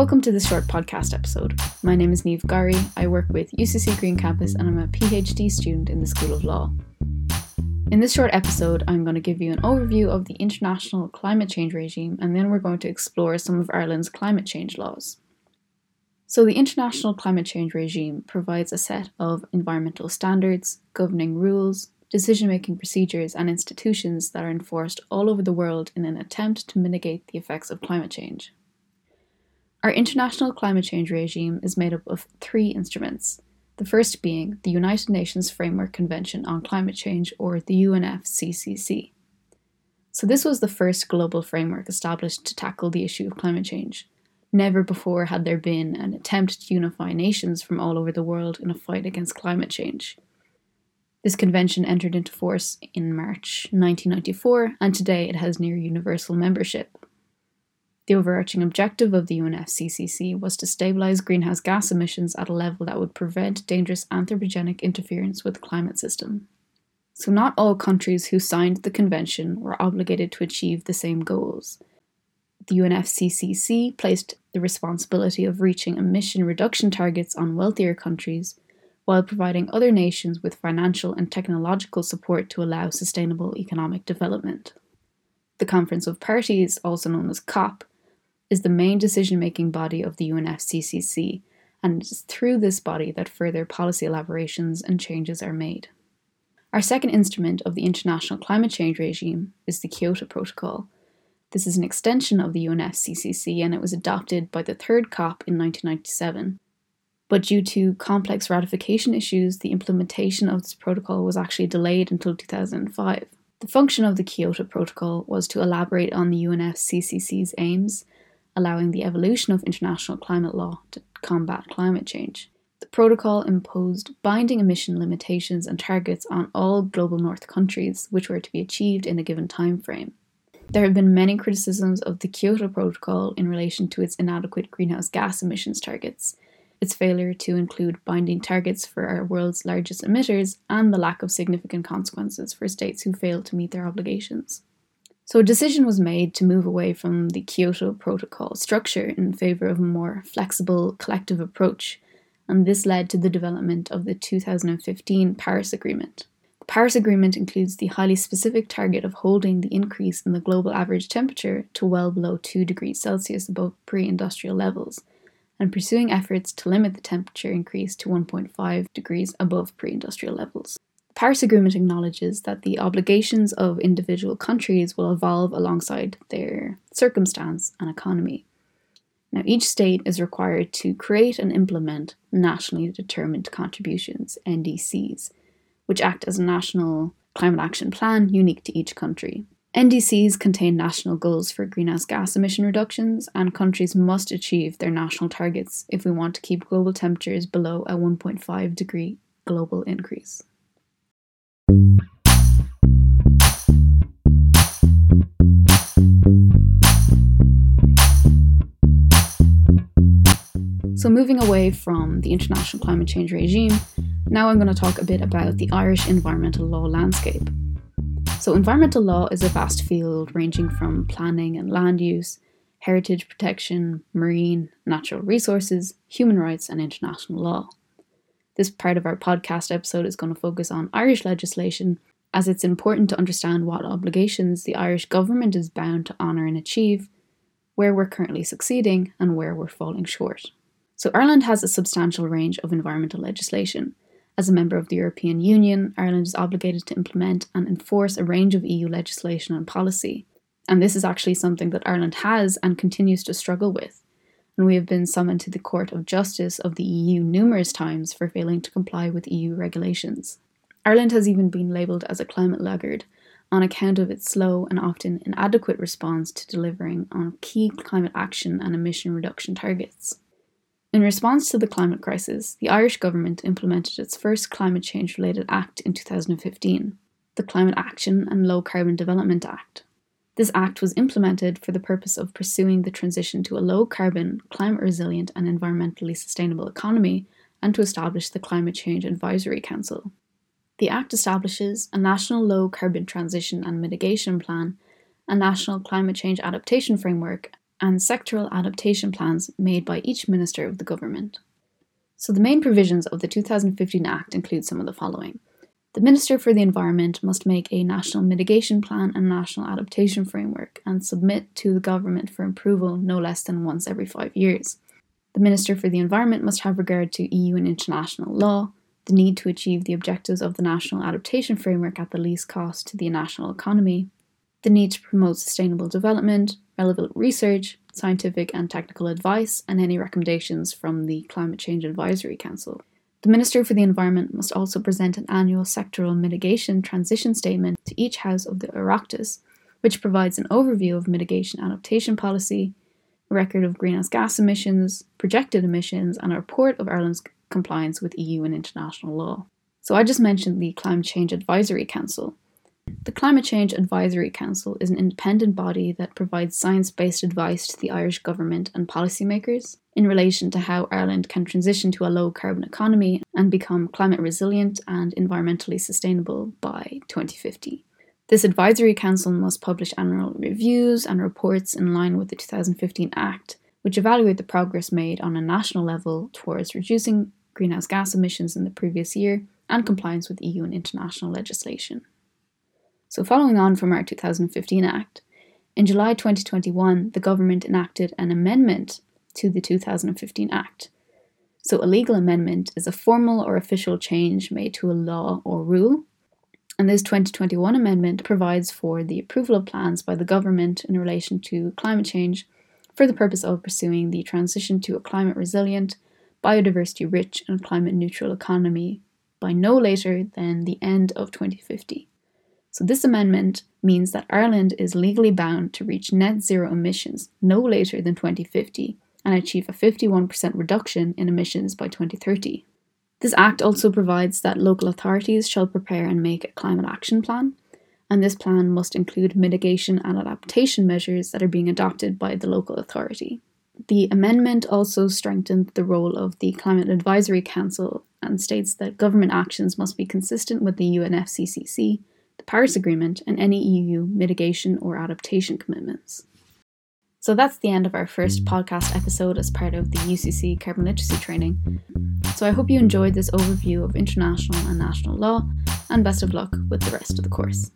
Welcome to this short podcast episode. My name is Niamh Gari. I work with UCC Green Campus and I'm a PhD student in the School of Law. In this short episode, I'm going to give you an overview of the international climate change regime and then we're going to explore some of Ireland's climate change laws. So, the international climate change regime provides a set of environmental standards, governing rules, decision making procedures, and institutions that are enforced all over the world in an attempt to mitigate the effects of climate change. Our international climate change regime is made up of three instruments. The first being the United Nations Framework Convention on Climate Change, or the UNFCCC. So, this was the first global framework established to tackle the issue of climate change. Never before had there been an attempt to unify nations from all over the world in a fight against climate change. This convention entered into force in March 1994, and today it has near universal membership. The overarching objective of the UNFCCC was to stabilise greenhouse gas emissions at a level that would prevent dangerous anthropogenic interference with the climate system. So, not all countries who signed the convention were obligated to achieve the same goals. The UNFCCC placed the responsibility of reaching emission reduction targets on wealthier countries, while providing other nations with financial and technological support to allow sustainable economic development. The Conference of Parties, also known as COP, is the main decision making body of the UNFCCC, and it is through this body that further policy elaborations and changes are made. Our second instrument of the international climate change regime is the Kyoto Protocol. This is an extension of the UNFCCC and it was adopted by the third COP in 1997. But due to complex ratification issues, the implementation of this protocol was actually delayed until 2005. The function of the Kyoto Protocol was to elaborate on the UNFCCC's aims allowing the evolution of international climate law to combat climate change. The protocol imposed binding emission limitations and targets on all global north countries, which were to be achieved in a given time frame. There have been many criticisms of the Kyoto Protocol in relation to its inadequate greenhouse gas emissions targets, its failure to include binding targets for our world's largest emitters, and the lack of significant consequences for states who fail to meet their obligations. So a decision was made to move away from the Kyoto Protocol structure in favour of a more flexible collective approach, and this led to the development of the 2015 Paris Agreement. The Paris Agreement includes the highly specific target of holding the increase in the global average temperature to well below 2 degrees Celsius above pre industrial levels, and pursuing efforts to limit the temperature increase to 1.5 degrees above pre industrial levels. Paris Agreement acknowledges that the obligations of individual countries will evolve alongside their circumstance and economy. Now, each state is required to create and implement nationally determined contributions, NDCs, which act as a national climate action plan unique to each country. NDCs contain national goals for greenhouse gas emission reductions, and countries must achieve their national targets if we want to keep global temperatures below a 1.5 degree global increase. So, moving away from the international climate change regime, now I'm going to talk a bit about the Irish environmental law landscape. So, environmental law is a vast field ranging from planning and land use, heritage protection, marine, natural resources, human rights, and international law. This part of our podcast episode is going to focus on Irish legislation, as it's important to understand what obligations the Irish government is bound to honour and achieve, where we're currently succeeding, and where we're falling short. So, Ireland has a substantial range of environmental legislation. As a member of the European Union, Ireland is obligated to implement and enforce a range of EU legislation and policy. And this is actually something that Ireland has and continues to struggle with and we have been summoned to the Court of Justice of the EU numerous times for failing to comply with EU regulations. Ireland has even been labelled as a climate laggard on account of its slow and often inadequate response to delivering on key climate action and emission reduction targets. In response to the climate crisis, the Irish government implemented its first climate change related act in 2015, the Climate Action and Low Carbon Development Act. This act was implemented for the purpose of pursuing the transition to a low carbon, climate resilient, and environmentally sustainable economy and to establish the Climate Change Advisory Council. The Act establishes a national low carbon transition and mitigation plan, a national climate change adaptation framework, and sectoral adaptation plans made by each minister of the government. So, the main provisions of the 2015 Act include some of the following. The Minister for the Environment must make a national mitigation plan and national adaptation framework and submit to the government for approval no less than once every five years. The Minister for the Environment must have regard to EU and international law, the need to achieve the objectives of the national adaptation framework at the least cost to the national economy, the need to promote sustainable development, relevant research, scientific and technical advice, and any recommendations from the Climate Change Advisory Council. The Minister for the Environment must also present an annual sectoral mitigation transition statement to each House of the Oireachtas, which provides an overview of mitigation adaptation policy, a record of greenhouse gas emissions, projected emissions, and a report of Ireland's compliance with EU and international law. So I just mentioned the Climate Change Advisory Council, the Climate Change Advisory Council is an independent body that provides science based advice to the Irish government and policymakers in relation to how Ireland can transition to a low carbon economy and become climate resilient and environmentally sustainable by 2050. This advisory council must publish annual reviews and reports in line with the 2015 Act, which evaluate the progress made on a national level towards reducing greenhouse gas emissions in the previous year and compliance with EU and international legislation. So, following on from our 2015 Act, in July 2021, the government enacted an amendment to the 2015 Act. So, a legal amendment is a formal or official change made to a law or rule. And this 2021 amendment provides for the approval of plans by the government in relation to climate change for the purpose of pursuing the transition to a climate resilient, biodiversity rich, and climate neutral economy by no later than the end of 2050. So, this amendment means that Ireland is legally bound to reach net zero emissions no later than 2050 and achieve a 51% reduction in emissions by 2030. This act also provides that local authorities shall prepare and make a climate action plan, and this plan must include mitigation and adaptation measures that are being adopted by the local authority. The amendment also strengthened the role of the Climate Advisory Council and states that government actions must be consistent with the UNFCCC Paris Agreement, and any EU mitigation or adaptation commitments. So that's the end of our first mm. podcast episode as part of the UCC carbon literacy training. So I hope you enjoyed this overview of international and national law, and best of luck with the rest of the course.